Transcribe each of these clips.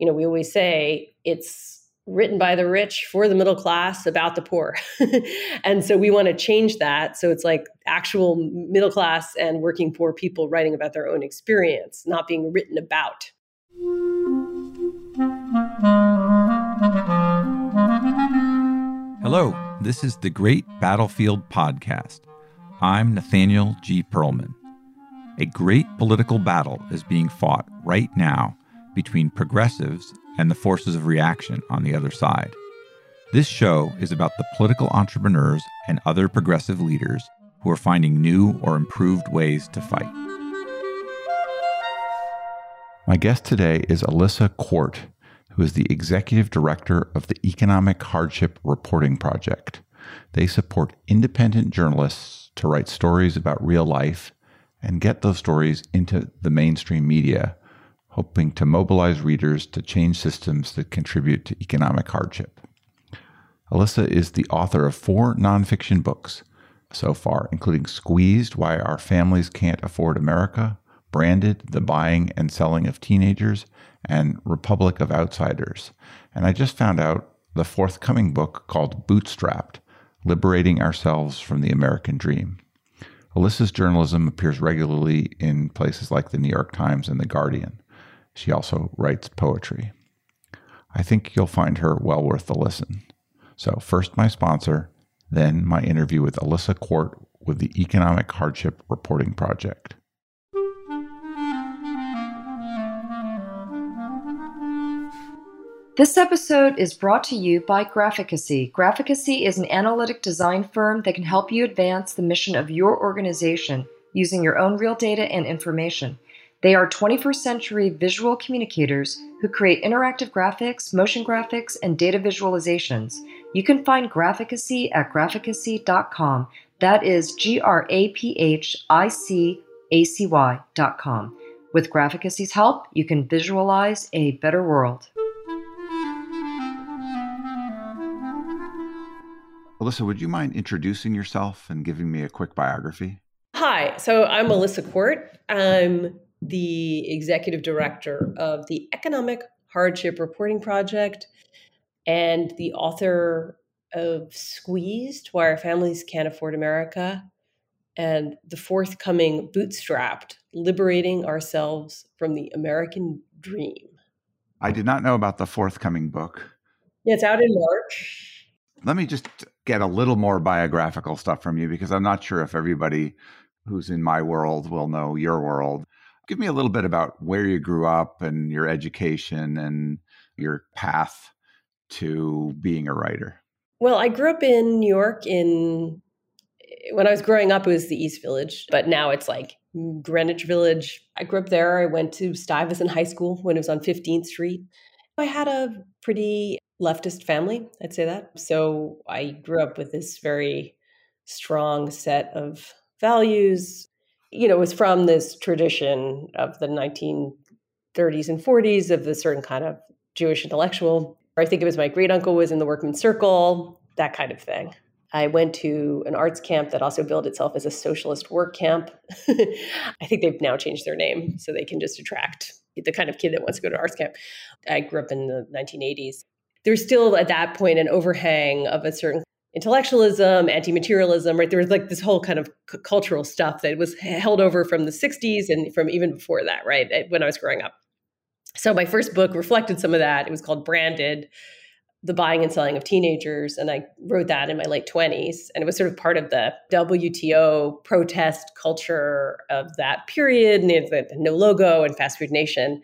you know, we always say it's written by the rich for the middle class about the poor. and so we want to change that. So it's like actual middle class and working poor people writing about their own experience, not being written about. Hello, this is the Great Battlefield Podcast. I'm Nathaniel G. Pearlman. A great political battle is being fought right now between progressives and the forces of reaction on the other side. This show is about the political entrepreneurs and other progressive leaders who are finding new or improved ways to fight. My guest today is Alissa Quart, who is the executive director of the Economic Hardship Reporting Project. They support independent journalists to write stories about real life and get those stories into the mainstream media hoping to mobilize readers to change systems that contribute to economic hardship. Alissa is the author of four nonfiction books so far, including Squeezed Why Our Families Can't Afford America, Branded The Buying and Selling of Teenagers, and Republic of Outsiders. And I just found out the forthcoming book called Bootstrapped Liberating Ourselves from the American Dream. Alissa's journalism appears regularly in places like the New York Times and The Guardian. She also writes poetry. I think you'll find her well worth the listen. So, first my sponsor, then my interview with Alissa Quart with the Economic Hardship Reporting Project. This episode is brought to you by Graphicacy. Graphicacy is an analytic design firm that can help you advance the mission of your organization using your own real data and information. They are 21st century visual communicators who create interactive graphics, motion graphics, and data visualizations. You can find Graphicacy at graphicacy.com. That is G R A P H I C A C Y.com. With Graphicacy's help, you can visualize a better world. Alissa, would you mind introducing yourself and giving me a quick biography? Hi, so I'm Alissa Quart. I'm the executive director of the Economic Hardship Reporting Project and the author of Squeezed Why Our Families Can't Afford America and the forthcoming Bootstrapped Liberating Ourselves from the American Dream. I did not know about the forthcoming book. Yeah, it's out in March. Let me just get a little more biographical stuff from you because I'm not sure if everybody who's in my world will know your world give me a little bit about where you grew up and your education and your path to being a writer. Well, I grew up in New York in when I was growing up it was the East Village, but now it's like Greenwich Village. I grew up there. I went to Stuyvesant High School when it was on 15th Street. I had a pretty leftist family, I'd say that. So I grew up with this very strong set of values, you know, it was from this tradition of the 1930s and 40s of the certain kind of Jewish intellectual. I think it was my great uncle was in the workman's circle, that kind of thing. I went to an arts camp that also billed itself as a socialist work camp. I think they've now changed their name so they can just attract the kind of kid that wants to go to arts camp. I grew up in the 1980s. There's still at that point an overhang of a certain intellectualism, anti-materialism, right? There was like this whole kind of c- cultural stuff that was held over from the 60s and from even before that, right? Eh, when I was growing up. So my first book reflected some of that. It was called Branded, The Buying and Selling of Teenagers. And I wrote that in my late 20s. And it was sort of part of the WTO protest culture of that period, and the no logo and fast food nation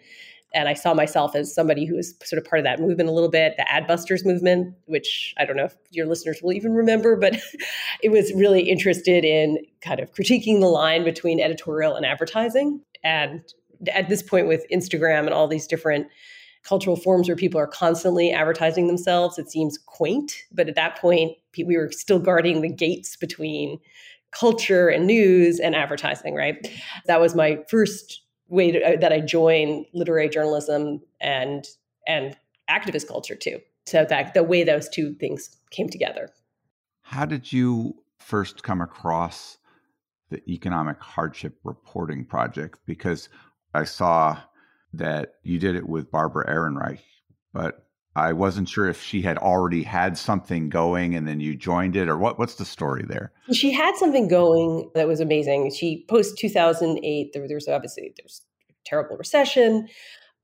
and I saw myself as somebody who was sort of part of that movement a little bit, the Adbusters movement, which I don't know if your listeners will even remember, but it was really interested in kind of critiquing the line between editorial and advertising. And at this point, with Instagram and all these different cultural forms where people are constantly advertising themselves, it seems quaint. But at that point, we were still guarding the gates between culture and news and advertising, right? That was my first way to, uh, that I join literary journalism and and activist culture too. So that the way those two things came together. How did you first come across the economic hardship reporting project? Because I saw that you did it with Barbara Ehrenreich, but I wasn't sure if she had already had something going and then you joined it or what what's the story there? She had something going that was amazing. She post 2008 there, there was obviously there's terrible recession.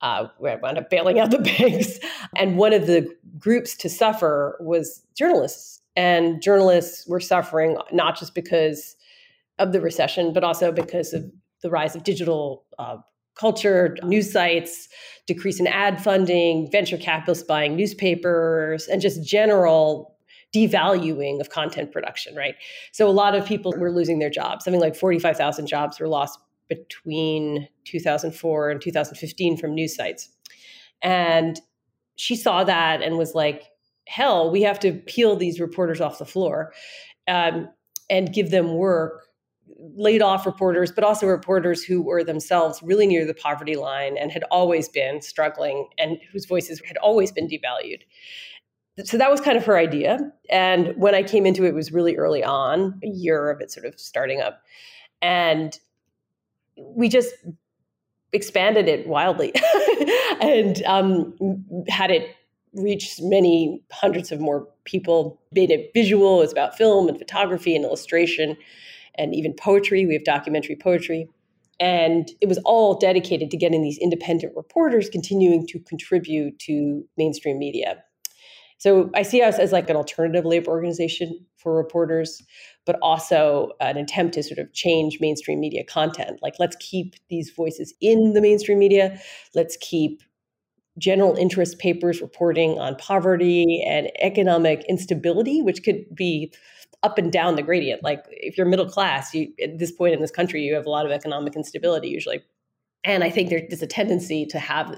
Uh, we wound up bailing out the banks. And one of the groups to suffer was journalists. And journalists were suffering not just because of the recession, but also because of the rise of digital uh, culture, news sites, decrease in ad funding, venture capitalists buying newspapers, and just general devaluing of content production, right? So a lot of people were losing their jobs. Something like 45,000 jobs were lost between 2004 and 2015 from news sites. And she saw that and was like, hell, we have to peel these reporters off the floor um, and give them work laid off reporters, but also reporters who were themselves really near the poverty line and had always been struggling and whose voices had always been devalued. So that was kind of her idea. And when I came into it, it was really early on, a year of it sort of starting up. And we just expanded it wildly and um, had it reach many hundreds of more people, made it visual. It was about film and photography and illustration and even poetry. We have documentary poetry. And it was all dedicated to getting these independent reporters continuing to contribute to mainstream media. So I see us as like an alternative labor organization for reporters, but also an attempt to sort of change mainstream media content. Like, let's keep these voices in the mainstream media. Let's keep general interest papers reporting on poverty and economic instability, which could be up and down the gradient. Like if you're middle class, you at this point in this country, you have a lot of economic instability usually. And I think there's a tendency to have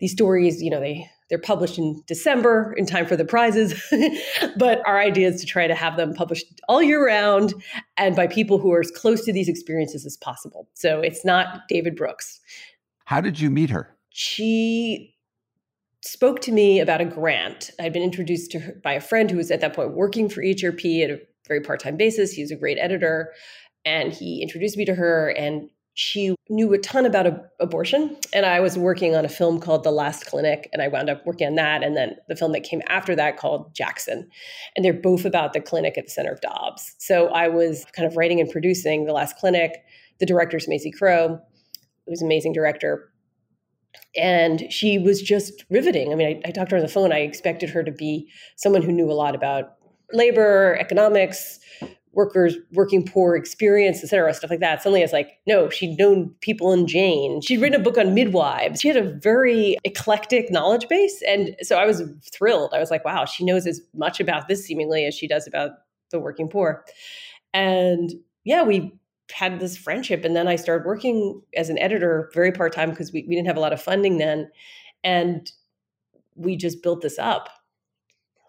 these stories, you know, they they're published in December in time for the prizes. but our idea is to try to have them published all year round and by people who are as close to these experiences as possible. So it's not David Brooks. How did you meet her? She spoke to me about a grant. I'd been introduced to her by a friend who was at that point working for EHRP at a very part-time basis. He was a great editor and he introduced me to her and she knew a ton about ab- abortion and i was working on a film called the last clinic and i wound up working on that and then the film that came after that called jackson and they're both about the clinic at the center of dobbs so i was kind of writing and producing the last clinic the director's Maisie Crow who was an amazing director and she was just riveting. I mean, I, I, talked to her on the phone. I expected her to be someone who knew a lot about labor, economics, workers, working poor experience, et cetera, stuff like that. Suddenly it's like, no, she'd known people in Jane. She'd written a book on midwives. She had a very eclectic knowledge base. And so I was thrilled. I was like, wow, she knows as much about this seemingly as she does about the working poor. And yeah, we had this friendship. And then I started working as an editor very part time because we, we didn't have a lot of funding then. And we just built this up.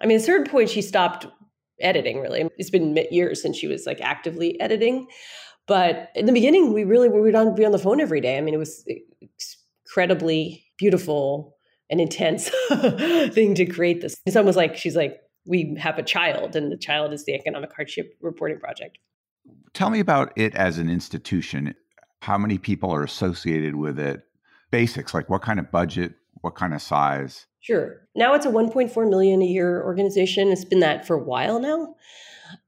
I mean, at a certain point, she stopped editing really. It's been years since she was like actively editing. But in the beginning, we really we would on, be on the phone every day. I mean, it was eh, incredibly beautiful and intense thing to create this. It's almost like she's like, we have a child, and the child is the economic hardship reporting project. Tell me about it as an institution. How many people are associated with it? Basics, like what kind of budget, what kind of size? Sure. Now it's a 1.4 million a year organization. It's been that for a while now.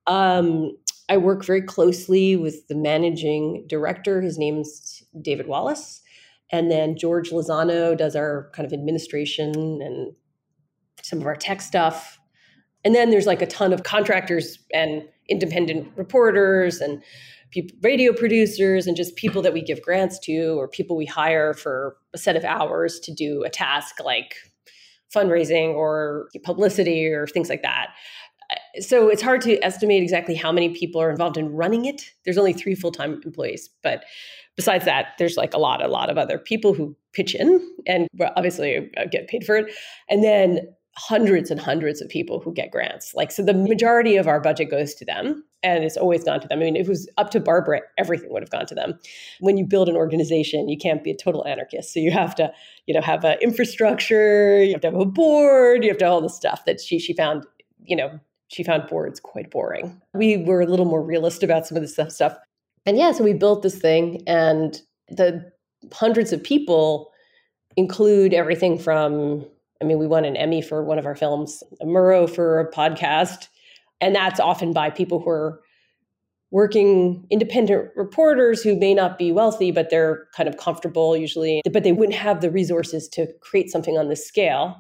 Um, I work very closely with the managing director. His name's David Wallace. And then George Lozano does our kind of administration and some of our tech stuff. And then there's like a ton of contractors and independent reporters and people, radio producers and just people that we give grants to or people we hire for a set of hours to do a task like fundraising or publicity or things like that. So it's hard to estimate exactly how many people are involved in running it. There's only three full-time employees, but besides that, there's like a lot, a lot of other people who pitch in and obviously uh, get paid for it. And then hundreds and hundreds of people who get grants. Like, so the majority of our budget goes to them and it's always gone to them. I mean, if it was up to Barbara, everything would have gone to them. When you build an organization, you can't be a total anarchist. So you have to, you know, have an infrastructure, you have to have a board, you have to have all the stuff that she, she found, you know, she found boards quite boring. We were a little more realist about some of this stuff. And yeah, so we built this thing and the hundreds of people include everything from, I mean, we won an Emmy for one of our films, a Murrow for a podcast. And that's often by people who are working independent reporters who may not be wealthy, but they're kind of comfortable usually, but they wouldn't have the resources to create something on this scale.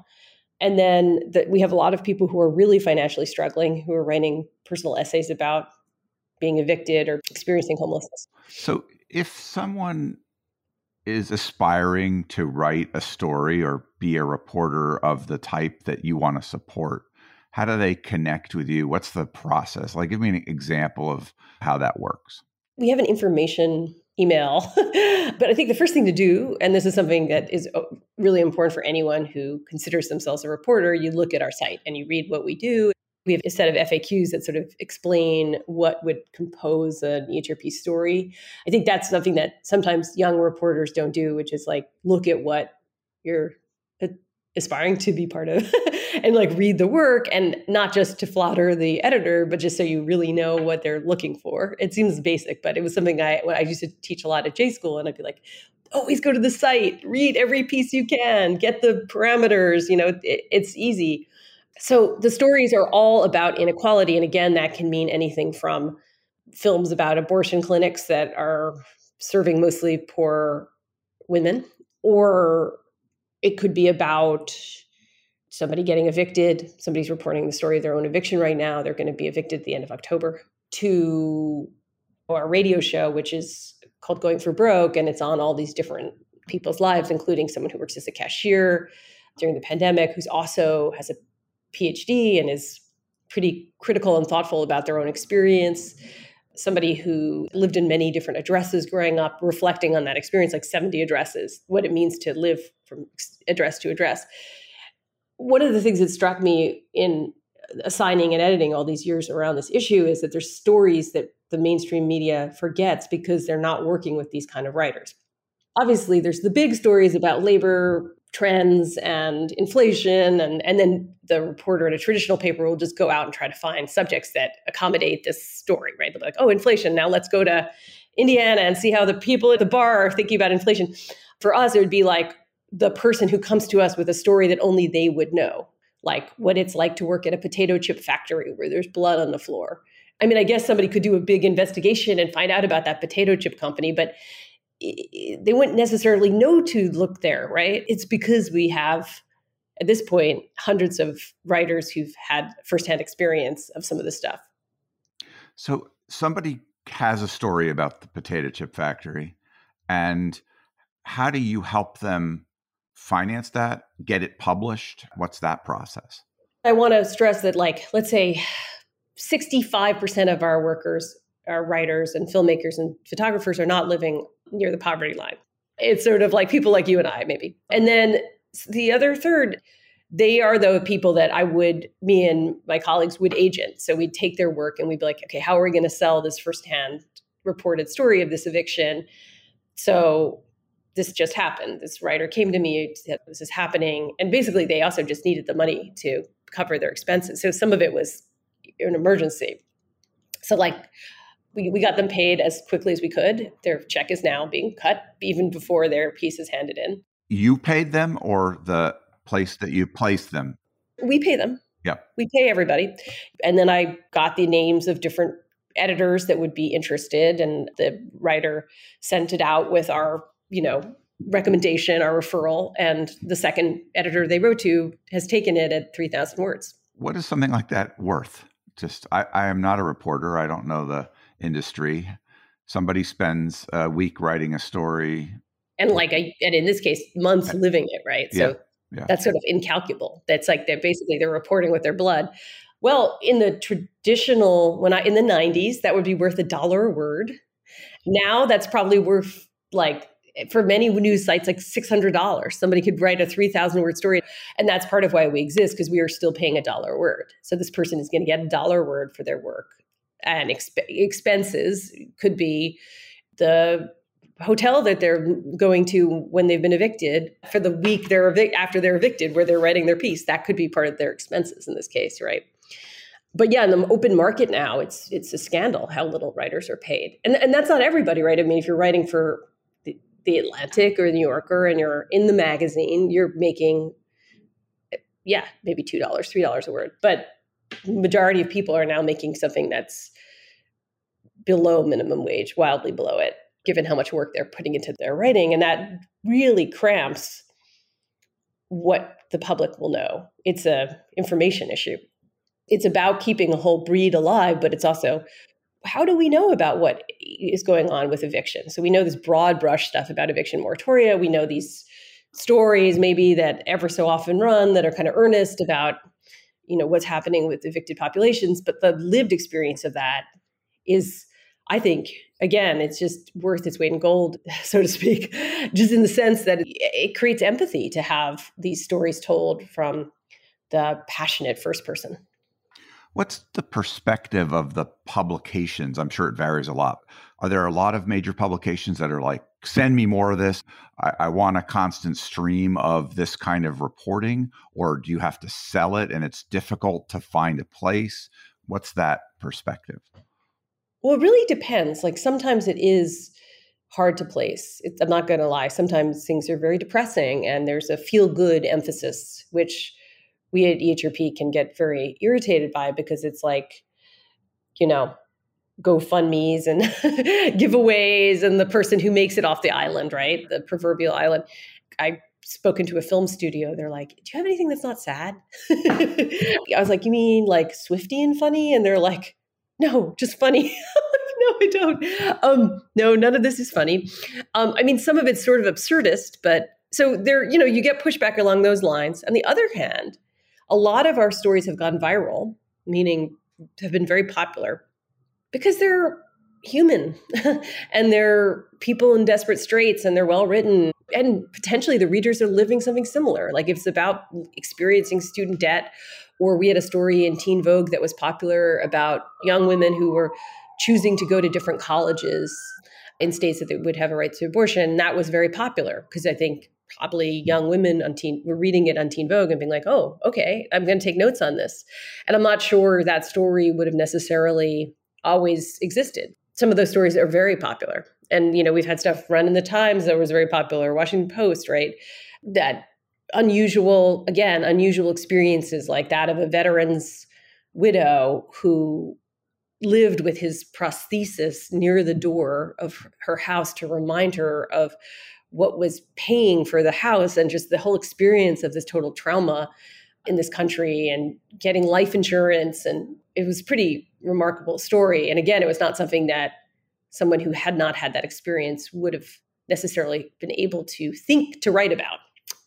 And then that we have a lot of people who are really financially struggling who are writing personal essays about being evicted or experiencing homelessness. So if someone is aspiring to write a story or be a reporter of the type that you want to support, how do they connect with you? What's the process? Like, give me an example of how that works. We have an information email, but I think the first thing to do, and this is something that is uh, really important for anyone who considers themselves a reporter, you look at our site and you read what we do. We have a set of FAQs that sort of explain what would compose an EHRP story. I think that's something that sometimes young reporters don't do, which is like look at what you're aspiring to be part of and like read the work and not just to flatter the editor but just so you really know what they're looking for. It seems basic but it was something i i used to teach a lot at j school and i'd be like always go to the site read every piece you can get the parameters you know it, it's easy. So the stories are all about inequality and again that can mean anything from films about abortion clinics that are serving mostly poor women or it could be about somebody getting evicted. Somebody's reporting the story of their own eviction right now. They're going to be evicted at the end of October. To our radio show, which is called Going for Broke, and it's on all these different people's lives, including someone who works as a cashier during the pandemic, who's also has a PhD and is pretty critical and thoughtful about their own experience somebody who lived in many different addresses growing up, reflecting on that experience, like 70 addresses, what it means to live from address to address. One of the things that struck me in assigning and editing all these years around this issue is that there's stories that the mainstream media forgets because they're not working with these kind of writers. Obviously, there's the big stories about labor trends and inflation and and then the reporter at a traditional paper will just go out and try to find subjects that accommodate this story right? They'll be like oh inflation. Now let's go to indiana and see how the people at the bar are thinking about inflation. For us it would be like the person who comes to us with a story that only they would know like what it's like to work at a potato chip factory where there's blood on the floor i mean i guess somebody could do a big investigation and find out about that potato chip company but they wouldn't necessarily know to look there, right? It's because we have, at this point, hundreds of writers who've had firsthand experience of some of this stuff. So somebody has a story about the potato chip factory, and how do you help them finance that, get it published? What's that process? I want to stress that, like, let's say 65% of our workers our writers and filmmakers and photographers are not living near the poverty line. It's sort of like people like you and I, maybe. And then the other third, they are the people that I would, me and my colleagues would agent. So we'd take their work and we'd be like, okay, how are we going to sell this firsthand reported story of this eviction? So this just happened. This writer came to me, said this is happening. And basically, they also just needed the money to cover their expenses. So some of it was an emergency. So, like, we, we got them paid as quickly as we could. Their check is now being cut even before their piece is handed in. You paid them or the place that you placed them? We pay them. Yeah. We pay everybody. And then I got the names of different editors that would be interested and the writer sent it out with our, you know, recommendation, our referral, and the second editor they wrote to has taken it at 3000 words. What is something like that worth? Just I, I am not a reporter. I don't know the industry. Somebody spends a week writing a story. And like a, and in this case, months living it, right? So yeah, yeah. that's sort of incalculable. That's like they're basically they're reporting with their blood. Well, in the traditional, when I in the 90s, that would be worth a dollar a word. Now that's probably worth like for many news sites like $600 somebody could write a 3000 word story and that's part of why we exist because we are still paying a dollar a word. So this person is going to get a dollar word for their work and exp- expenses could be the hotel that they're going to when they've been evicted for the week they're evic- after they're evicted where they're writing their piece. That could be part of their expenses in this case right? But yeah in the open market now it's it's a scandal how little writers are paid. And and that's not everybody right? I mean if you're writing for the Atlantic or the New Yorker and you're in the magazine, you're making, yeah, maybe $2, $3 a word. But majority of people are now making something that's below minimum wage, wildly below it, given how much work they're putting into their writing. And that really cramps what the public will know. It's a information issue. It's about keeping a whole breed alive, but it's also how do we know about what is going on with eviction? So we know this broad brush stuff about eviction moratoria. We know these stories maybe that ever so often run that are kind of earnest about you know what's happening with evicted populations, but the lived experience of that is I think again, it's just worth its weight in gold, so to speak, just in the sense that it creates empathy to have these stories told from the passionate first person. What's the perspective of the publications? I'm sure it varies a lot. Are there a lot of major publications that are like, send me more of this? I, I, want a constant stream of this kind of reporting? Or do you have to sell it and it's difficult to find a place? What's that perspective? Well, it really depends. Like sometimes it is hard to place. I'm not going to lie. Sometimes things are very depressing and there's a feel good emphasis, which we at EHRP can get very irritated by because it's like, you know, GoFundMe's and giveaways and the person who makes it off the island, right? The proverbial island. I spoken to a film studio. They're like, "Do you have anything that's not sad?" I was like, "You mean like Swifty and funny?" And they're like, "No, just funny." no, I don't. Um, no, none of this is funny. Um, I mean, some of it's sort of absurdist, but so there, you know, you get pushback along those lines. On the other hand, a lot of our stories have gone viral, meaning have been very popular because they're human and they're people in desperate straits and they're well written and potentially the readers are living something similar. Like if it's about experiencing student debt or we had a story in teen vogue that was popular about young women who were choosing to go to different colleges in states that they would have a right to abortion. That was very popular because i think probably young women on teen were reading it on teen vogue and being like oh okay i'm going to take notes on this. And i'm not sure that story would have necessarily always existed. Some of those stories are very popular. And you know we've had stuff run in the times that was very popular washington post right? That unusual again unusual experiences like that of a veteran's widow who lived with his prosthesis near the door of her house to remind her of what was paying for the house and just the whole experience of this total trauma in this country and getting life insurance. And it was pretty remarkable story. And again it was not something that someone who had not had that experience would have necessarily been able to think to write about.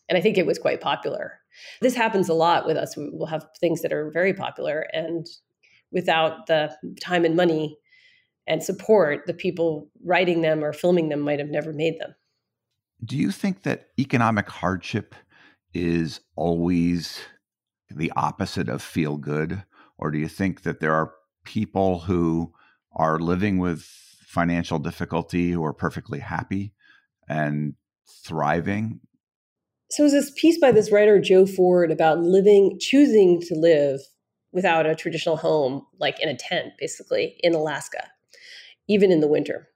And i think it was quite popular. This happens a lot with us. We'll have things that are very popular and without the time and money and support the people writing them or filming them might have never made them do you think that economic hardship is always the opposite of feel good? Or do you think that there are people who are living with financial difficulty who are perfectly happy and thriving? So, there's this piece by this writer, Joe Ford, about living, choosing to live without a traditional home, like in a tent, basically, in Alaska, even in the winter.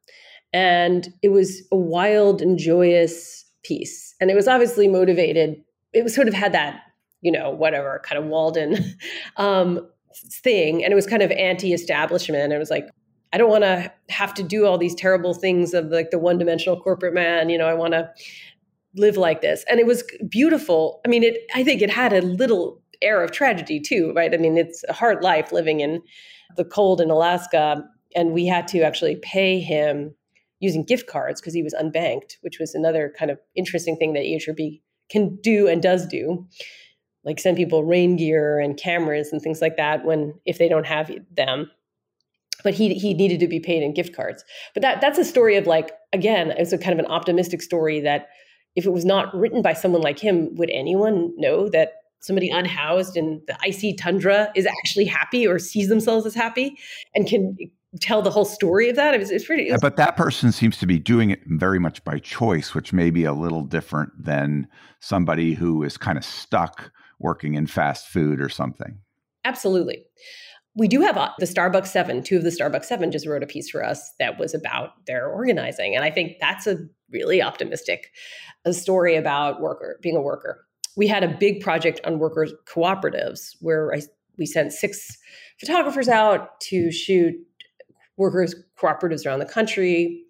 And it was a wild and joyous piece. And it was obviously motivated. It was sort of had that, you know, whatever kind of Walden um, thing. And it was kind of anti establishment. It was like, I don't want to have to do all these terrible things of like the one dimensional corporate man. You know, I want to live like this. And it was beautiful. I mean, it, I think it had a little air of tragedy too, right? I mean, it's a hard life living in the cold in Alaska. And we had to actually pay him using gift cards because he was unbanked, which was another kind of interesting thing that EHRP can do and does do, like send people rain gear and cameras and things like that when if they don't have them. But he he needed to be paid in gift cards. But that that's a story of like again, it's a kind of an optimistic story that if it was not written by someone like him, would anyone know that somebody unhoused in the icy tundra is actually happy or sees themselves as happy and can tell the whole story of that. It was, it's pretty. but that person seems to be doing it very much by choice, which may be a little different than somebody who is kind of stuck working in fast food or something. Absolutely. we do have uh, the Starbucks Seven. Two of the Starbucks Seven just wrote a piece for us that was about their organizing, and I think that's a really optimistic a story about worker being a worker. We had a big project on workers cooperatives where I, we sent six photographers out to shoot workers cooperatives around the country.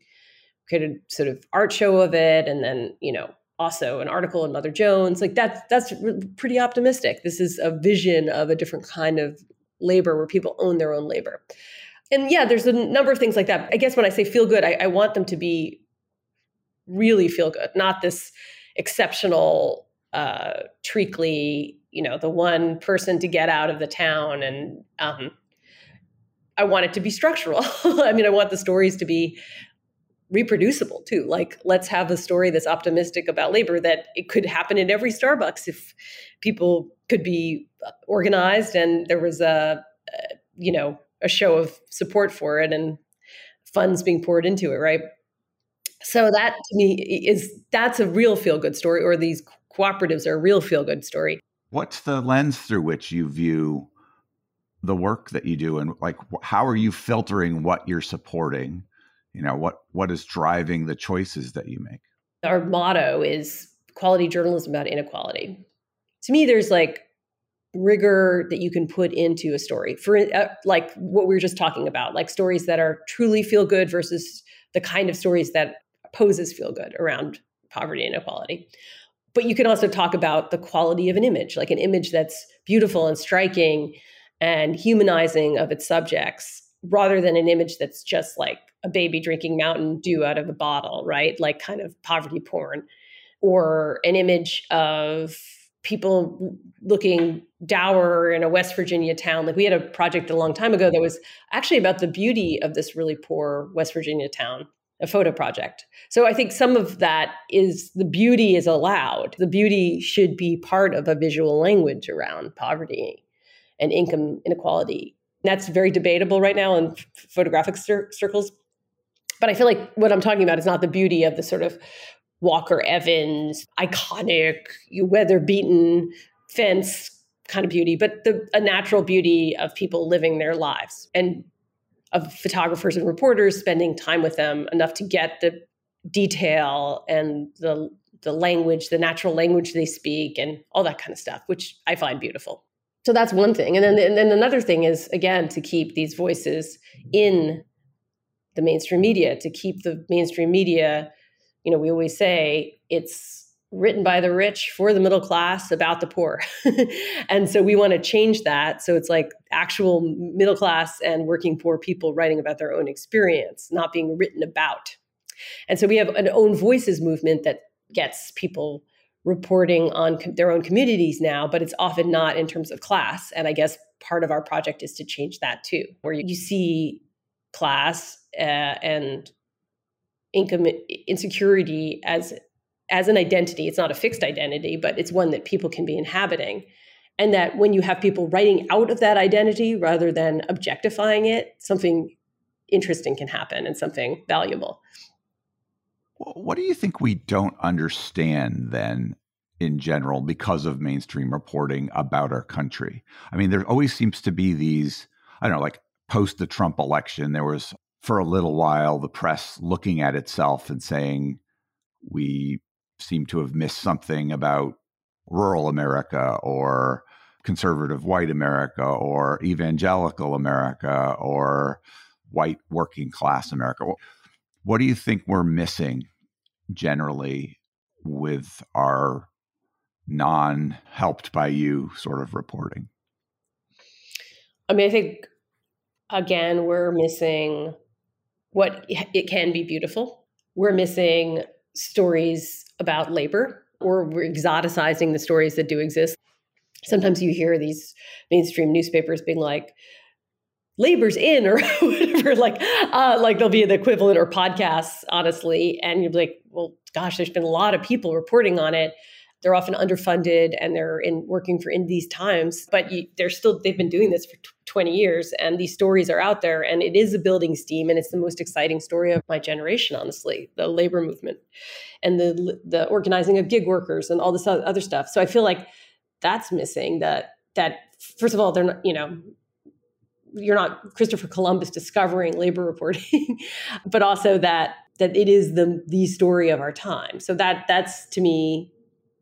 Created sort of art show of it, and then you know also an article in Mother Jones. Like that's that's pretty optimistic. This is a vision of a different kind of labor where people own their own labor. And yeah, there's a number of things like that. I guess when I say feel good, I, I want them to be really feel good, not this exceptional, uh, treacly, you know, the one person to get out of the town. And um, I want it to be structural. I mean, I want the stories to be reproducible too. Like, let's have a story that's optimistic about labor that it could happen in every Starbucks if people could be uh, organized and there was a, a you know a show of support for it and funds being poured into it right so that to me is that's a real feel good story or these cooperatives are a real feel good story what's the lens through which you view the work that you do and like how are you filtering what you're supporting? You know what what is driving the choices that you make? Our motto is quality journalism about inequality. To me there's like rigor that you can put into a story. For uh, like what we were just talking about like stories that are truly feel good versus the kind of stories that poses feel good around poverty and inequality. But you can also talk about the quality of an image like an image that's beautiful and striking and humanizing of its subjects rather than an image that's just like a baby drinking mountain dew out of a bottle right like kind of poverty porn or an image of people looking dour in a West Virginia town. Like we had a project a long time ago that was actually about the beauty of this really poor West Virginia town, a photo project. So I think some of that is the beauty is allowed. The beauty should be part of a visual language around poverty and income inequality. That's very debatable right now in photographic cir- circles. But I feel like what I'm talking about is not the beauty of the sort of Walker Evans, iconic, weather beaten fence kind of beauty, but the a natural beauty of people living their lives and of photographers and reporters spending time with them enough to get the detail and the the language, the natural language they speak, and all that kind of stuff, which I find beautiful. So that's one thing, and then and then another thing is again to keep these voices in the mainstream media, to keep the mainstream media you know, we always say it's written by the rich for the middle class about the poor. and so we want to change that. So it's like actual middle class and working poor people writing about their own experience, not being written about. And so we have an own voices movement that gets people reporting on com- their own communities now, but it's often not in terms of class. And I guess part of our project is to change that too, where you see class uh, and income insecurity as as an identity. It's not a fixed identity but it's one that people can be inhabiting. And that when you have people writing out of that identity rather than objectifying it something interesting can happen and something valuable what do you think we don't understand then in general because of mainstream reporting about our country i mean there always seems to be these i don't know like post the trump election there was for a little while the press looking at itself and saying we seem to have missed something about rural America or conservative white America or evangelical America or white working class America. What do you think we're missing generally with our non helped by you sort of reporting? I mean, I think again, we're missing what it can be beautiful. We're missing stories about labor, or we're exoticizing the stories that do exist. Sometimes you hear these mainstream newspapers being like, labor's in or whatever like uh, like there'll be the equivalent or podcasts honestly. And you're like well gosh there's been a lot of people reporting on it. They're often underfunded and they're in working for in these times but you, they're still they've been doing this for 20 years and these stories are out there and it is a building steam and it's the most exciting story of my generation honestly the labor movement and the the organizing of gig workers and all this other stuff. So i feel like that's missing that that first of all they're not you know you're not Christopher Columbus discovering labor reporting, but also that that it is the the story of our time. So that that's to me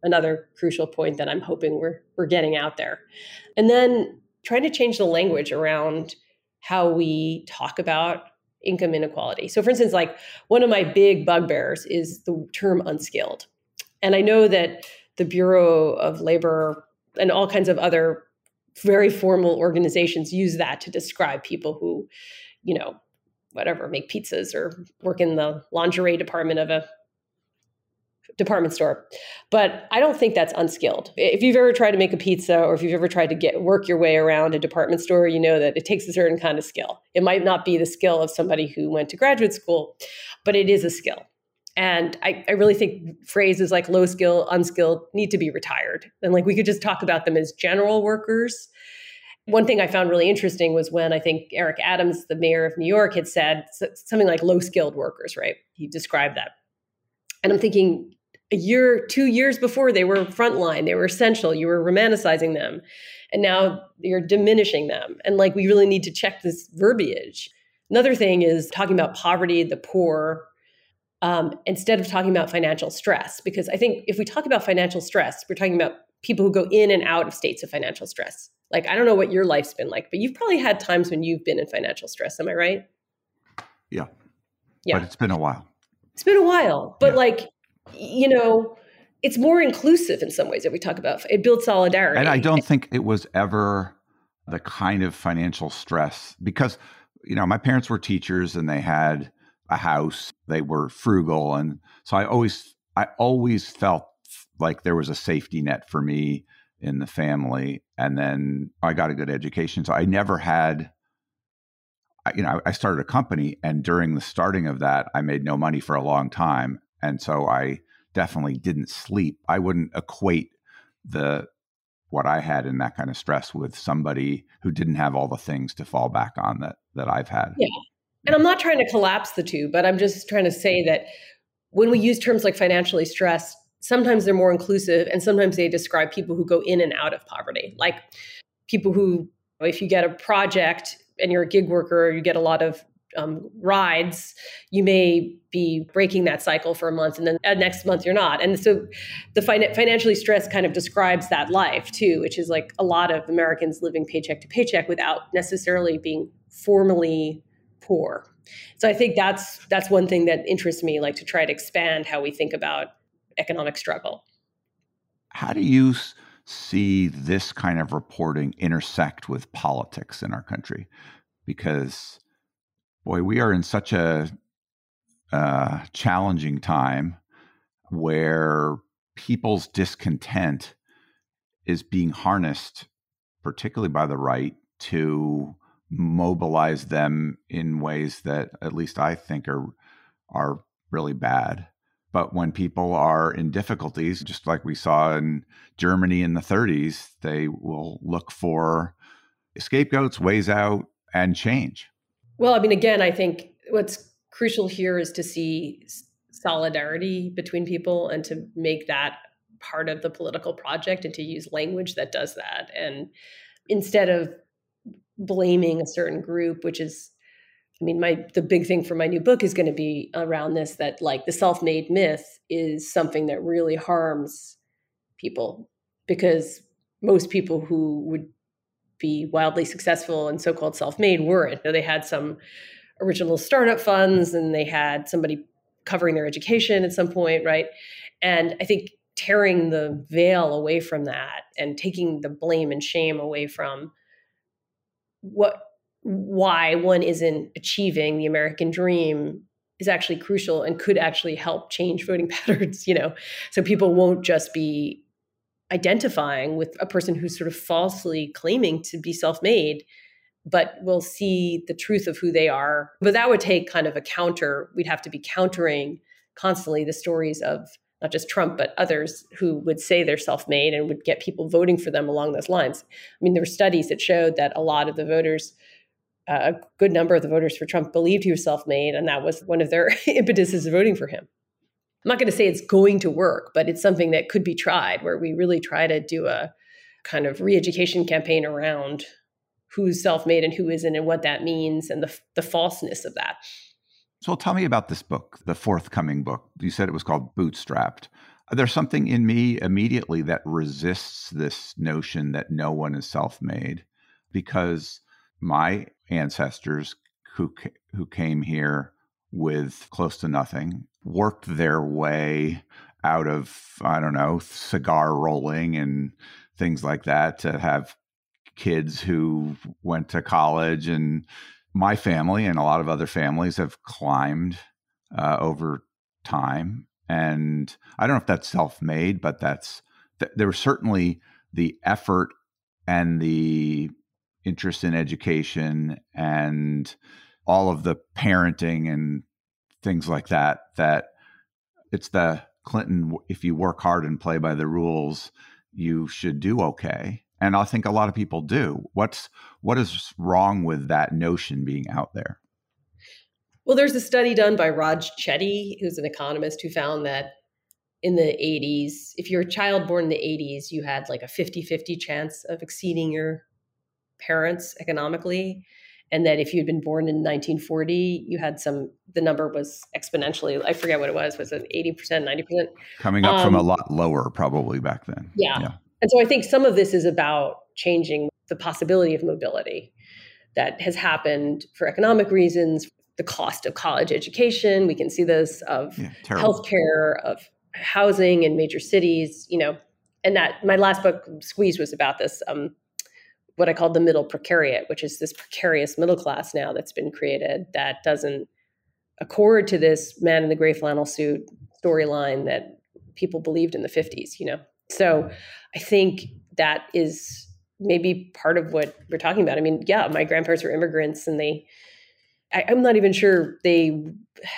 another crucial point that I'm hoping we're we're getting out there. And then trying to change the language around how we talk about income inequality. So for instance, like one of my big bugbears is the term unskilled. And I know that the Bureau of Labor and all kinds of other very formal organizations use that to describe people who, you know, whatever, make pizzas or work in the lingerie department of a department store. But I don't think that's unskilled. If you've ever tried to make a pizza or if you've ever tried to get work your way around a department store, you know that it takes a certain kind of skill. It might not be the skill of somebody who went to graduate school, but it is a skill. And I, I really think phrases like low skill, unskilled need to be retired. And like we could just talk about them as general workers. One thing I found really interesting was when I think Eric Adams, the mayor of New York, had said something like low skilled workers, right? He described that. And I'm thinking, a year, two years before, they were frontline, they were essential, you were romanticizing them. And now you're diminishing them. And like, we really need to check this verbiage. Another thing is talking about poverty, the poor, um, instead of talking about financial stress. Because I think if we talk about financial stress, we're talking about people who go in and out of states of financial stress. Like, I don't know what your life's been like, but you've probably had times when you've been in financial stress. Am I right? Yeah. Yeah. But it's been a while. It's been a while. But yeah. like, you know, it's more inclusive in some ways that we talk about. It builds solidarity. And I don't think it was ever the kind of financial stress because, you know, my parents were teachers and they had a house. They were frugal. And so I always, I always felt like there was a safety net for me in the family. And then I got a good education. So I never had, you know, I started a company and during the starting of that, I made no money for a long time. And so I definitely didn't sleep. I wouldn't equate the, what I had in that kind of stress with somebody who didn't have all the things to fall back on that that I've had. Yeah. And I'm not trying to collapse the two, but I'm just trying to say that when we use terms like financially stressed, sometimes they're more inclusive and sometimes they describe people who go in and out of poverty. Like people who, if you get a project and you're a gig worker, you get a lot of um, rides, you may be breaking that cycle for a month and then uh, next month you're not. And so the fin- financially stressed kind of describes that life too, which is like a lot of Americans living paycheck to paycheck without necessarily being formally poor. So I think that's that's one thing that interests me, like to try to expand how we think about economic struggle. How do you see this kind of reporting intersect with politics in our country? Because, boy, we are in such a uh, challenging time where people's discontent is being harnessed, particularly by the right, to mobilize them in ways that at least I think are are really bad. But when people are in difficulties, just like we saw in Germany in the 30s, they will look for scapegoats, ways out, and change. Well, I mean, again, I think what's crucial here is to see solidarity between people and to make that part of the political project and to use language that does that. And instead of blaming a certain group, which is I mean, my the big thing for my new book is going to be around this that like the self-made myth is something that really harms people because most people who would be wildly successful and so-called self-made weren't. They had some original startup funds and they had somebody covering their education at some point, right? And I think tearing the veil away from that and taking the blame and shame away from what why one isn't achieving the American dream is actually crucial and could actually help change voting patterns, you know. So people won't just be identifying with a person who's sort of falsely claiming to be self-made but will see the truth of who they are. But that would take kind of a counter. We'd have to be countering constantly the stories of not just Trump, but others who would say they're self made and would get people voting for them along those lines. I mean, there were studies that showed that a lot of the voters, uh, a good number of the voters for Trump believed he was self made, and that was one of their impetuses of voting for him. I'm not going to say it's going to work, but it's something that could be tried where we really try to do a kind of re education campaign around who's self-made and who isn't and what that means and the the falseness of that. So tell me about this book, the forthcoming book. You said it was called Bootstrapped. There's something in me immediately that resists this notion that no one is self-made because my ancestors who who came here with close to nothing worked their way out of I don't know cigar rolling and things like that to have kids who went to college and my family and a lot of other families have climbed uh, over time. And I don't know if that's self-made but that's th- there was certainly the effort and the interest in education and all of the parenting and things like that that it's the clinton if you work hard and play by the rules you should do okay and i think a lot of people do. What's what is wrong with that notion being out there? Well there's a study done by raj chetty who's an economist who found that in the 80s if you're a child born in the 80s you had like a 50-50 chance of exceeding your parents economically and that if you'd been born in 1940 you had some the number was exponentially i forget what it was was it 80% 90% coming up um, from a um, lot lower probably back then. Yeah. yeah and so i think some of this is about changing the possibility of mobility that has happened for economic reasons the cost of college education. We can see this of yeah, healthcare of housing in major cities you know. And that my last book squeeze was about this um, what I call the middle precariat, which is this precarious middle class now that's been created that doesn't accord to this man in the gray flannel suit storyline that people believed in the 50s, you know. So I think that is maybe part of what we're talking about. I mean, yeah, my grandparents were immigrants and they I, am not even sure they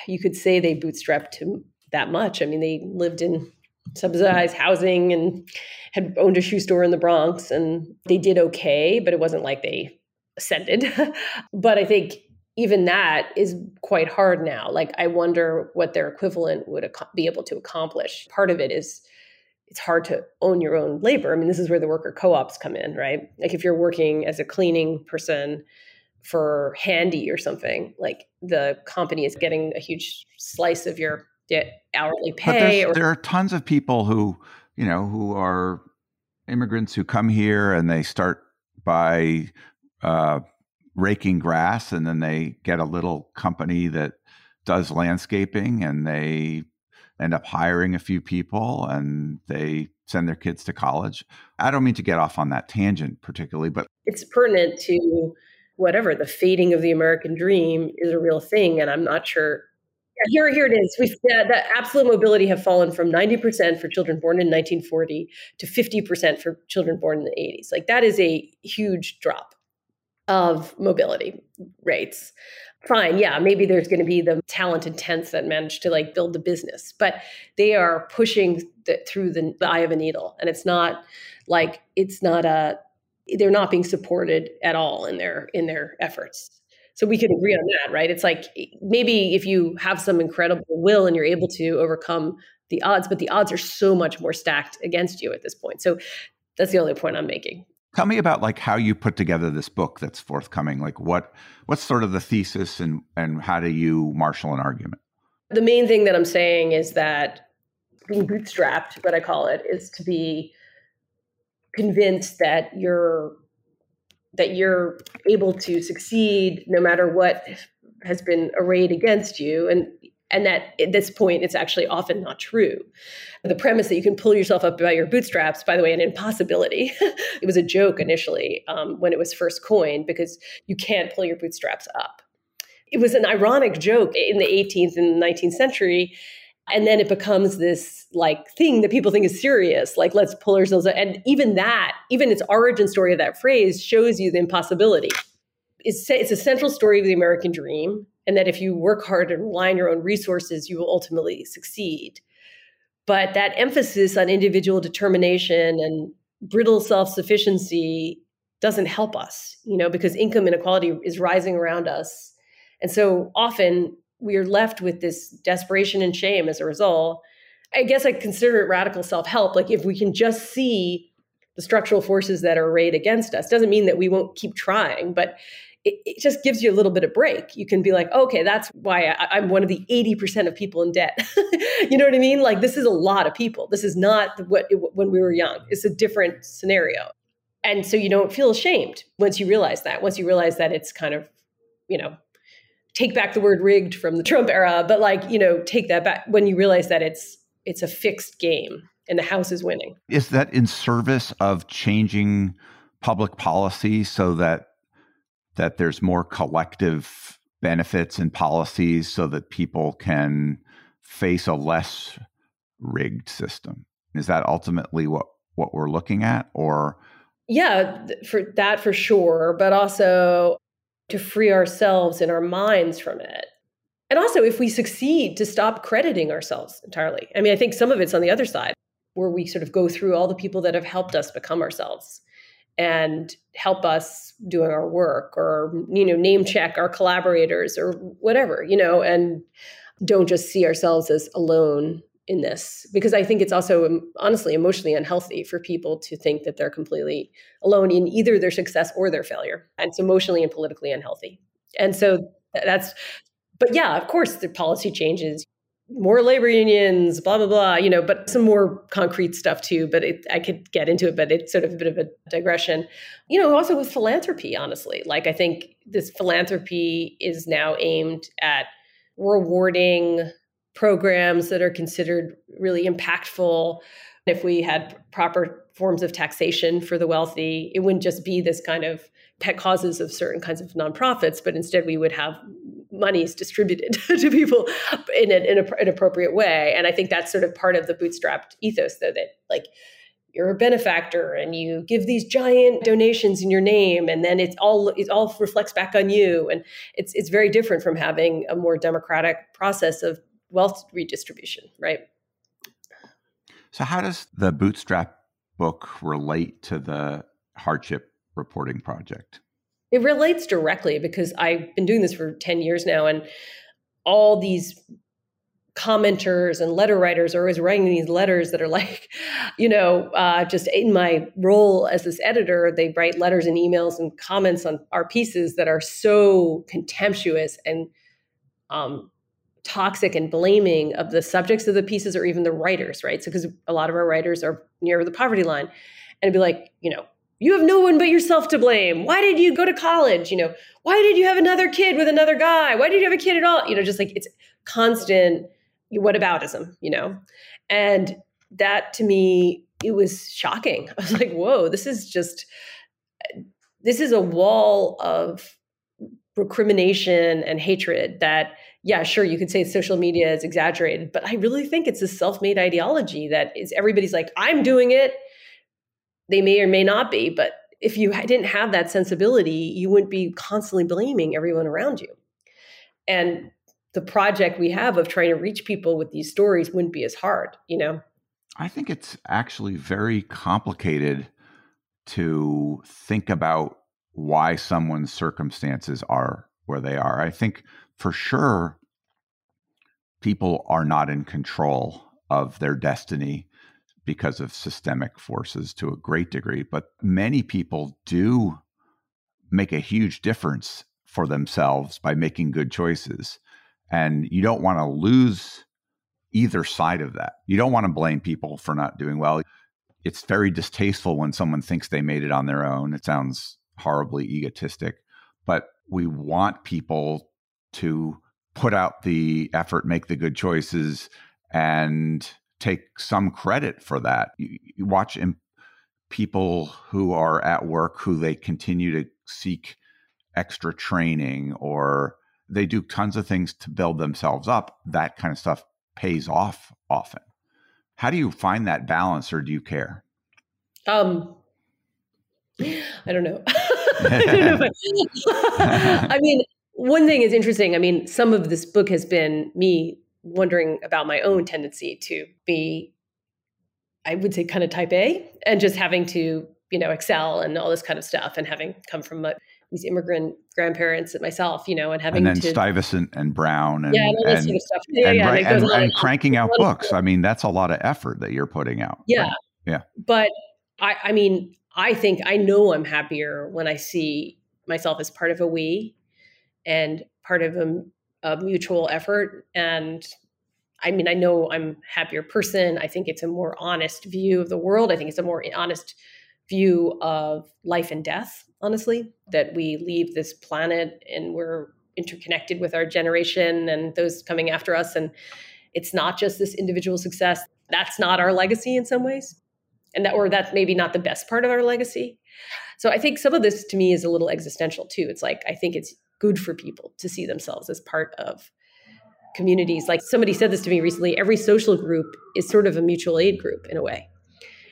you could say they bootstrapped to that much. I mean, they lived in subsidized housing and had owned a shoe store in the Bronx and they did okay, but it wasn't like they ascended. but I think even that is quite hard now. Like I wonder what their equivalent would ac- be able to accomplish. Part of it is it's hard to own your own labor. I mean, this is where the worker co-ops come in, right? Like if you're working as a cleaning person for Handy or something, like the company is getting a huge slice of your hourly pay. Or- there are tons of people who, you know, who are immigrants who come here and they start by uh, raking grass, and then they get a little company that does landscaping, and they end up hiring a few people, and they send their kids to college. I don't mean to get off on that tangent particularly, but it's pertinent to whatever the fading of the American dream is a real thing, and I'm not sure here, here it is. We've uh, the absolute mobility have fallen from 90% for children born in 1940 to 50% for children born in the 80s. Like that is a huge drop of mobility rates. Fine, yeah, maybe there's going to be the talented tenth that manage to like build the business, but they are pushing the, through the, the eye of a needle, and it's not like it's not a they're not being supported at all in their in their efforts so we could agree on that, right? It's like maybe if you have some incredible will and you're able to overcome the odds, but the odds are so much more stacked against you at this point. So that's the only point I'm making. Tell me about like how you put together this book that's forthcoming. Like what what's sort of the thesis and and how do you marshal an argument? The main thing that I'm saying is that being bootstrapped, what I call it, is to be convinced that you're that you're able to succeed no matter what has been arrayed against you and and that at this point it's actually often not true. The premise that you can pull yourself up by your bootstraps by the way an impossibility. It was a joke initially um, when it was first coined because you can't pull your bootstraps up. It was an ironic joke in the 18th and 19th century and then it becomes this like thing that people think is serious like let's pull ourselves up. and even that even its origin story of that phrase shows you the impossibility. It's, it's a central story of the american dream and that if you work hard and rely on your own resources you will ultimately succeed but that emphasis on individual determination and brittle self-sufficiency doesn't help us you know because income inequality is rising around us and so often we are left with this desperation and shame as a result. I guess I consider it radical self help. Like if we can just see the structural forces that are arrayed against us. Doesn't mean that we won't keep trying, but it, just gives you a little bit of break. You can be like, okay, that's why I, am one of the 80% of people in debt. you know what I mean? Like, this is a lot of people. This is not what it, when we were young. It's a different scenario. And so you don't feel ashamed once you realize that, once you realize that it's kind of, you know, take back the word rigged from the Trump era, but like, you know, take that back when you realize that it's it's a fixed game and the House is winning. Is that in service of changing public policy so that that there's more collective benefits and policies so that people can face a less rigged system? Is that ultimately what what we're looking at or? Yeah for that for sure but also to free ourselves and our minds from it. And also if we succeed to stop crediting ourselves entirely. I mean i think some of it's on the other side where we sort of go through all the people that have helped us become ourselves and help us doing our work or you know name check our collaborators or whatever you know and don't just see ourselves as alone in this. Because i think it's also um, honestly emotionally unhealthy for people to think that they're completely alone in either their success or their failure. And it's emotionally and politically unhealthy. And so that's but yeah of course the policy changes more labor unions, blah blah blah. You know, but some more concrete stuff too. But it, I could get into it, but it's sort of a bit of a digression. You know, also with philanthropy, honestly, like I think this philanthropy is now aimed at rewarding programs that are considered really impactful. If we had proper forms of taxation for the wealthy, it wouldn't just be this kind of pet causes of certain kinds of nonprofits, but instead we would have monies distributed to people in, an, in an appropriate way. And I think that's sort of part of the bootstrapped ethos, though, that like you're a benefactor and you give these giant donations in your name, and then it's all it all reflects back on you. And it's it's very different from having a more democratic process of wealth redistribution, right? So, how does the bootstrap book relate to the hardship reporting project? It relates directly because I've been doing this for 10 years now, and all these commenters and letter writers are always writing these letters that are like, you know, uh, just in my role as this editor, they write letters and emails and comments on our pieces that are so contemptuous and um, toxic and blaming of the subjects of the pieces or even the writers, right? So, because a lot of our writers are near the poverty line, and it'd be like, you know, you have no one but yourself to blame. Why did you go to college? You know, why did you have another kid with another guy? Why did you have a kid at all? You know, just like it's constant what whataboutism, you know? And that to me, it was shocking. I was like, whoa, this is just, this is a wall of recrimination and hatred that, yeah, sure, you could say social media is exaggerated, but I really think it's a self made ideology that is everybody's like, I'm doing it they may or may not be, but if you didn't have that sensibility, you wouldn't be constantly blaming everyone around you. And the project we have of trying to reach people with these stories wouldn't be as hard, you know? I think it's actually very complicated to think about why someone's circumstances are where they are. I think for sure people are not in control of their destiny because of systemic forces to a great degree, but many people do make a huge difference for themselves by making good choices. And you don't want to lose either side of that. You don't want to blame people for not doing well. It's very distasteful when someone thinks they made it on their own. It sounds horribly egotistic, but we want people to put out the effort, make the good choices, and take some credit for that. You, you watch in people who are at work who they continue to seek extra training or they do tons of things to build themselves up. That kind of stuff pays off often. How do you find that balance or do you care? Um, I don't know. I, don't know I mean, one thing is interesting. I mean, some of this book has been me wondering about my own tendency to be, I would say, kind of type A and just having to, you know, excel and all this kind of stuff and having come from a, these immigrant grandparents and myself, you know, and having and then to, Stuyvesant and Brown and yeah, and, and, sort of stuff. Yeah, and, yeah, and, and, and cranking out books. I mean, that's a lot of effort that you're putting out. Yeah, right? yeah. But I, I mean, I think I know I'm happier when I see myself as part of a we and part of a, a mutual effort. And I mean, I know I'm a happier person. I think it's a more honest view of the world. I think it's a more honest view of life and death, honestly, that we leave this planet and we're interconnected with our generation and those coming after us. And it's not just this individual success. That's not our legacy in some ways. And that, or that's maybe not the best part of our legacy. So I think some of this to me is a little existential too. It's like, I think it's good for people to see themselves as part of communities. Like somebody said this to me recently every social group is sort of a mutual aid group in a way.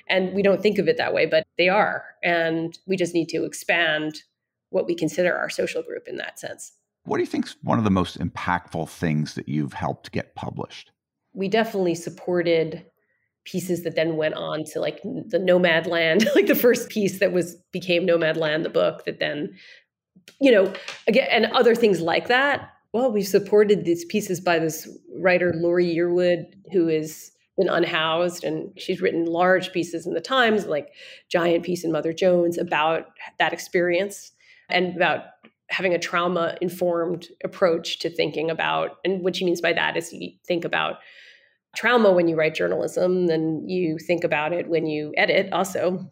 And we don't think of it that way, but they are. And we just need to expand what we consider our social group in that sense. What do you think is one of the most impactful things that you've helped get published? We definitely supported pieces that then went on to like the Nomadland like the first piece that was became Nomadland the book that then you know again and other things like that well we've supported these pieces by this writer Laurie Yearwood who has been unhoused and she's written large pieces in the times like giant piece in mother jones about that experience and about having a trauma informed approach to thinking about and what she means by that is you think about trauma when you write journalism and you think about it when you edit also.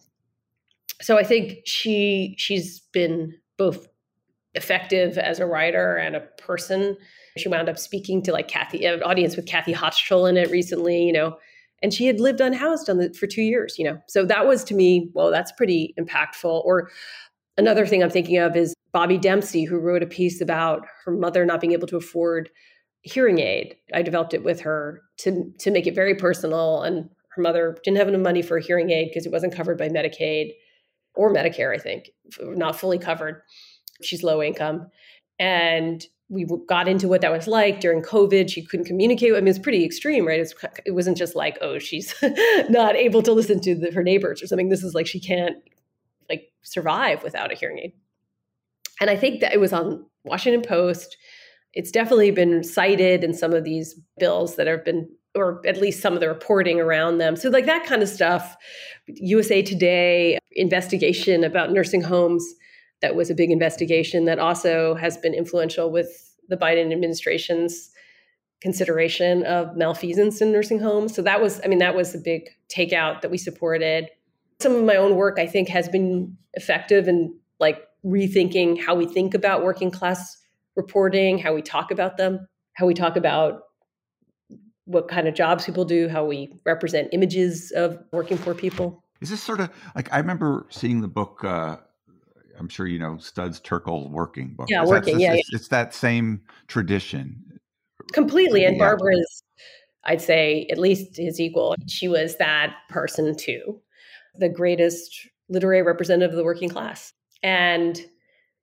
So i think she she's been both effective as a writer and a person she wound up speaking to like Kathy, an audience with Kathy Hochschild in it recently, you know, and she had lived unhoused on the, for two years, you know. So that was to me, well, that's pretty impactful. Or another thing I'm thinking of is Bobbi Dempsey, who wrote a piece about her mother not being able to afford hearing aid. I developed it with her to to make it very personal, and her mother didn't have enough money for a hearing aid because it wasn't covered by Medicaid or Medicare, I think, not fully covered. She's low income, and we got into what that was like during COVID. She couldn't communicate. I mean, it's pretty extreme, right? It's, it wasn't just like, oh, she's not able to listen to the, her neighbors or something. This is like she can't like survive without a hearing aid. And I think that it was on Washington Post. It's definitely been cited in some of these bills that have been, or at least some of the reporting around them. So, like that kind of stuff. USA Today investigation about nursing homes that was a big investigation that also has been influential with the Biden administration's consideration of malfeasance in nursing homes. So that was, I mean, that was a big takeout that we supported. Some of my own work, I think, has been effective in like rethinking how we think about working class reporting, how we talk about them, how we talk about what kind of jobs people do, how we represent images of working poor people. Is this sort of like I remember seeing the book uh, I'm sure you know Studs Terkel working book. Yeah, working. yeah, it's, yeah, it's that same tradition. Completely. And yeah. Barbara's, I'd say, at least his equal. She was that person too, the greatest literary representative of the working class. And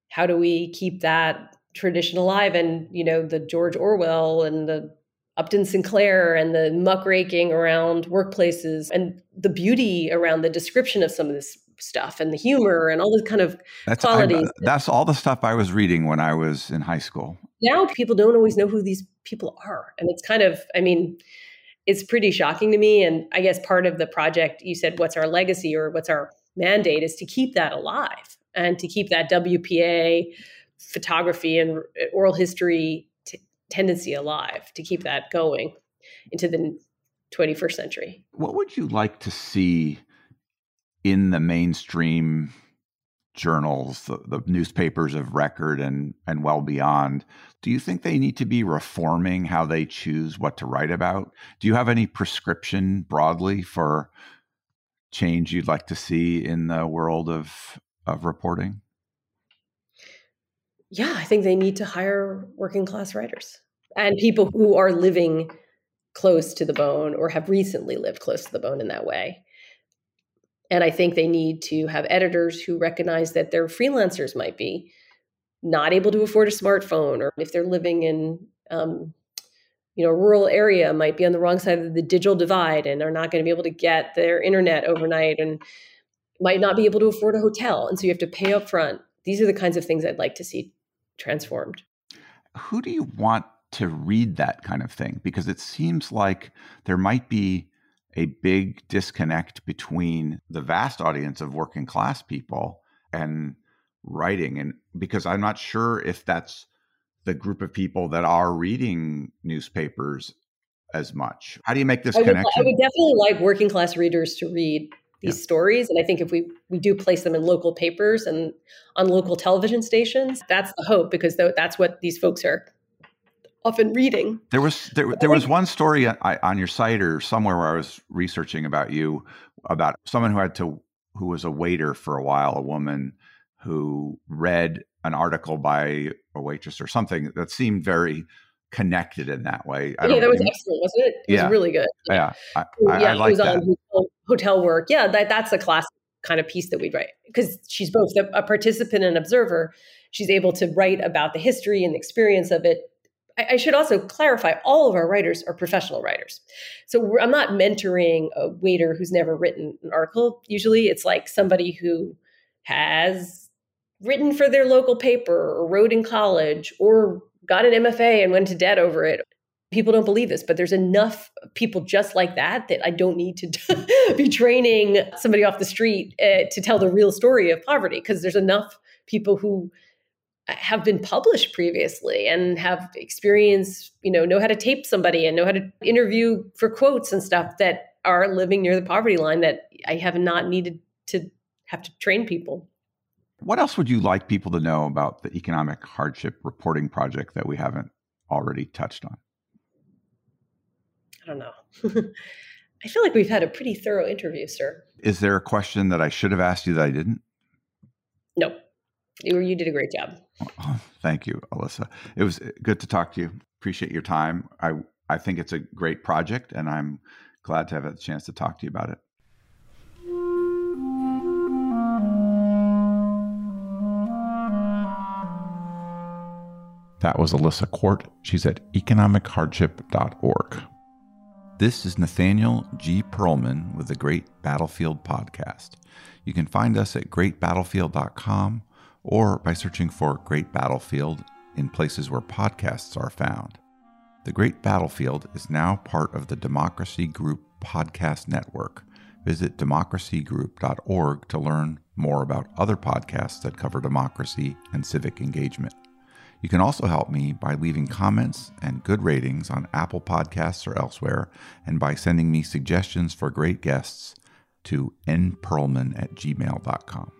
how do we keep that tradition alive? And you know, the George Orwell and the Upton Sinclair and the muckraking around workplaces and the beauty around the description of some of this stuff and the humor and all the kind of that's, qualities. I, that's all the stuff I was reading when I was in high school. Now people don't always know who these people are. And it's kind of, I mean, it's pretty shocking to me. And I guess part of the project, you said, what's our legacy or what's our mandate is to keep that alive and to keep that WPA photography and uh, oral history t- tendency alive, to keep that going into the 21st century. What would you like to see in the mainstream journals, the, the, newspapers of record and and well beyond, do you think they need to be reforming how they choose what to write about? Do you have any prescription broadly for change you'd like to see in the world of of reporting? Yeah, I think they need to hire working class writers and people who are living close to the bone or have recently lived close to the bone in that way. And I think they need to have editors who recognize that their freelancers might be not able to afford a smartphone, or if they're living in um, you know, a rural area might be on the wrong side of the digital divide and are not going to be able to get their internet overnight and might not be able to afford a hotel. And so you have to pay up front. These are the kinds of things I'd like to see transformed. Who do you want to read that kind of thing? Because it seems like there might be a big disconnect between the vast audience of working class people and writing. And because i'm not sure if that's the group of people that are reading newspapers as much. How do you make this I would, connection I would definitely like working class readers to read these yeah. stories. And i think if we we do place them in local papers and on local television stations that's the hope because that's what these folks are often reading. There was there, there was one story on your site or somewhere where I was researching about you about someone who had to who was a waiter for a while, a woman who read an article by a waitress or something that seemed very connected in that way. I yeah, that was excellent, wasn't it? It yeah. was really good. Yeah, yeah, I, I, yeah, I like that. Hotel, hotel work. Yeah, that that's a classic kind of piece that we'd write because she's both a participant and observer. She's able to write about the history and the experience of it I, should also clarify all of our writers are professional writers. So I'm not mentoring a waiter who's never written an article. Usually it's like somebody who has written for their local paper or wrote in college or got an MFA and went to debt over it. People don't believe this, but there's enough people just like that that I don't need to be training somebody off the street uh, to tell the real story of poverty because there's enough people who have been published previously and have experience, you know, know how to tape somebody and know how to interview for quotes and stuff that are living near the poverty line that I have not needed to have to train people. What else would you like people to know about the economic hardship reporting project that we haven't already touched on? I don't know. I feel like we've had a pretty thorough interview, sir. Is there a question that I should have asked you that I didn't? No. You, you did a great job. Oh, thank you, Alissa. It was eh, good to talk to you. Appreciate your time. I I think it's a great project, and I'm glad to have a chance to talk to you about it. That was Alissa Quart. She's at economichardship.org. This is Nathaniel G. Pearlman with the Great Battlefield Podcast. You can find us at greatbattlefield.com or by searching for Great Battlefield in places where podcasts are found. The Great Battlefield is now part of the Democracy Group podcast network. Visit democracygroup.org to learn more about other podcasts that cover democracy and civic engagement. You can also help me by leaving comments and good ratings on Apple Podcasts or elsewhere, and by sending me suggestions for great guests to nperlman at gmail.com.